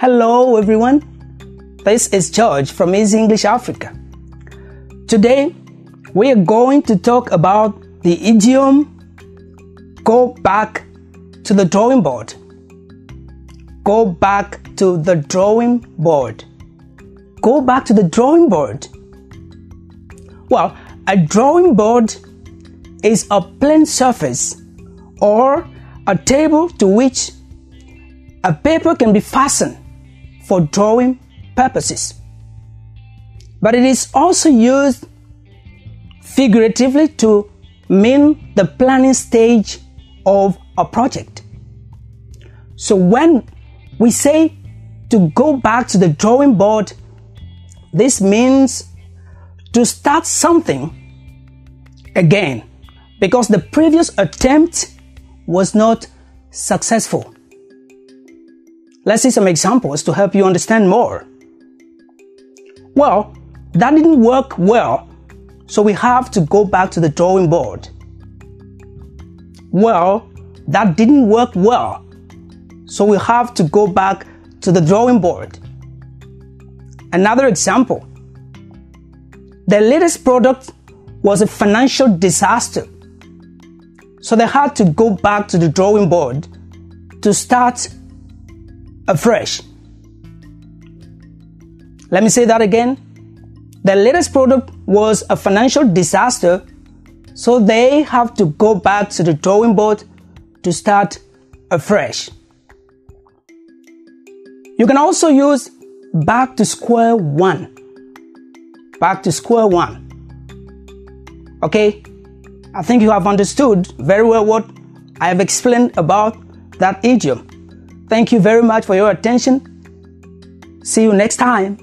Hello, everyone. This is George from Easy English Africa. Today, we are going to talk about the idiom go back to the drawing board. Go back to the drawing board. Go back to the drawing board. Well, a drawing board is a plain surface or a table to which a paper can be fastened for drawing purposes. But it is also used figuratively to mean the planning stage of a project. So when we say to go back to the drawing board, this means to start something again because the previous attempt was not successful. Let's see some examples to help you understand more. Well, that didn't work well, so we have to go back to the drawing board. Well, that didn't work well, so we have to go back to the drawing board. Another example the latest product was a financial disaster, so they had to go back to the drawing board to start Uh, afresh. Let me say that again. The latest product was a financial disaster, so they have to go back to the drawing board to start afresh. You can also use back to square one. Back to square one. Okay? I think you have understood very well what I have explained about that idiom. Thank you very much for your attention. See you next time.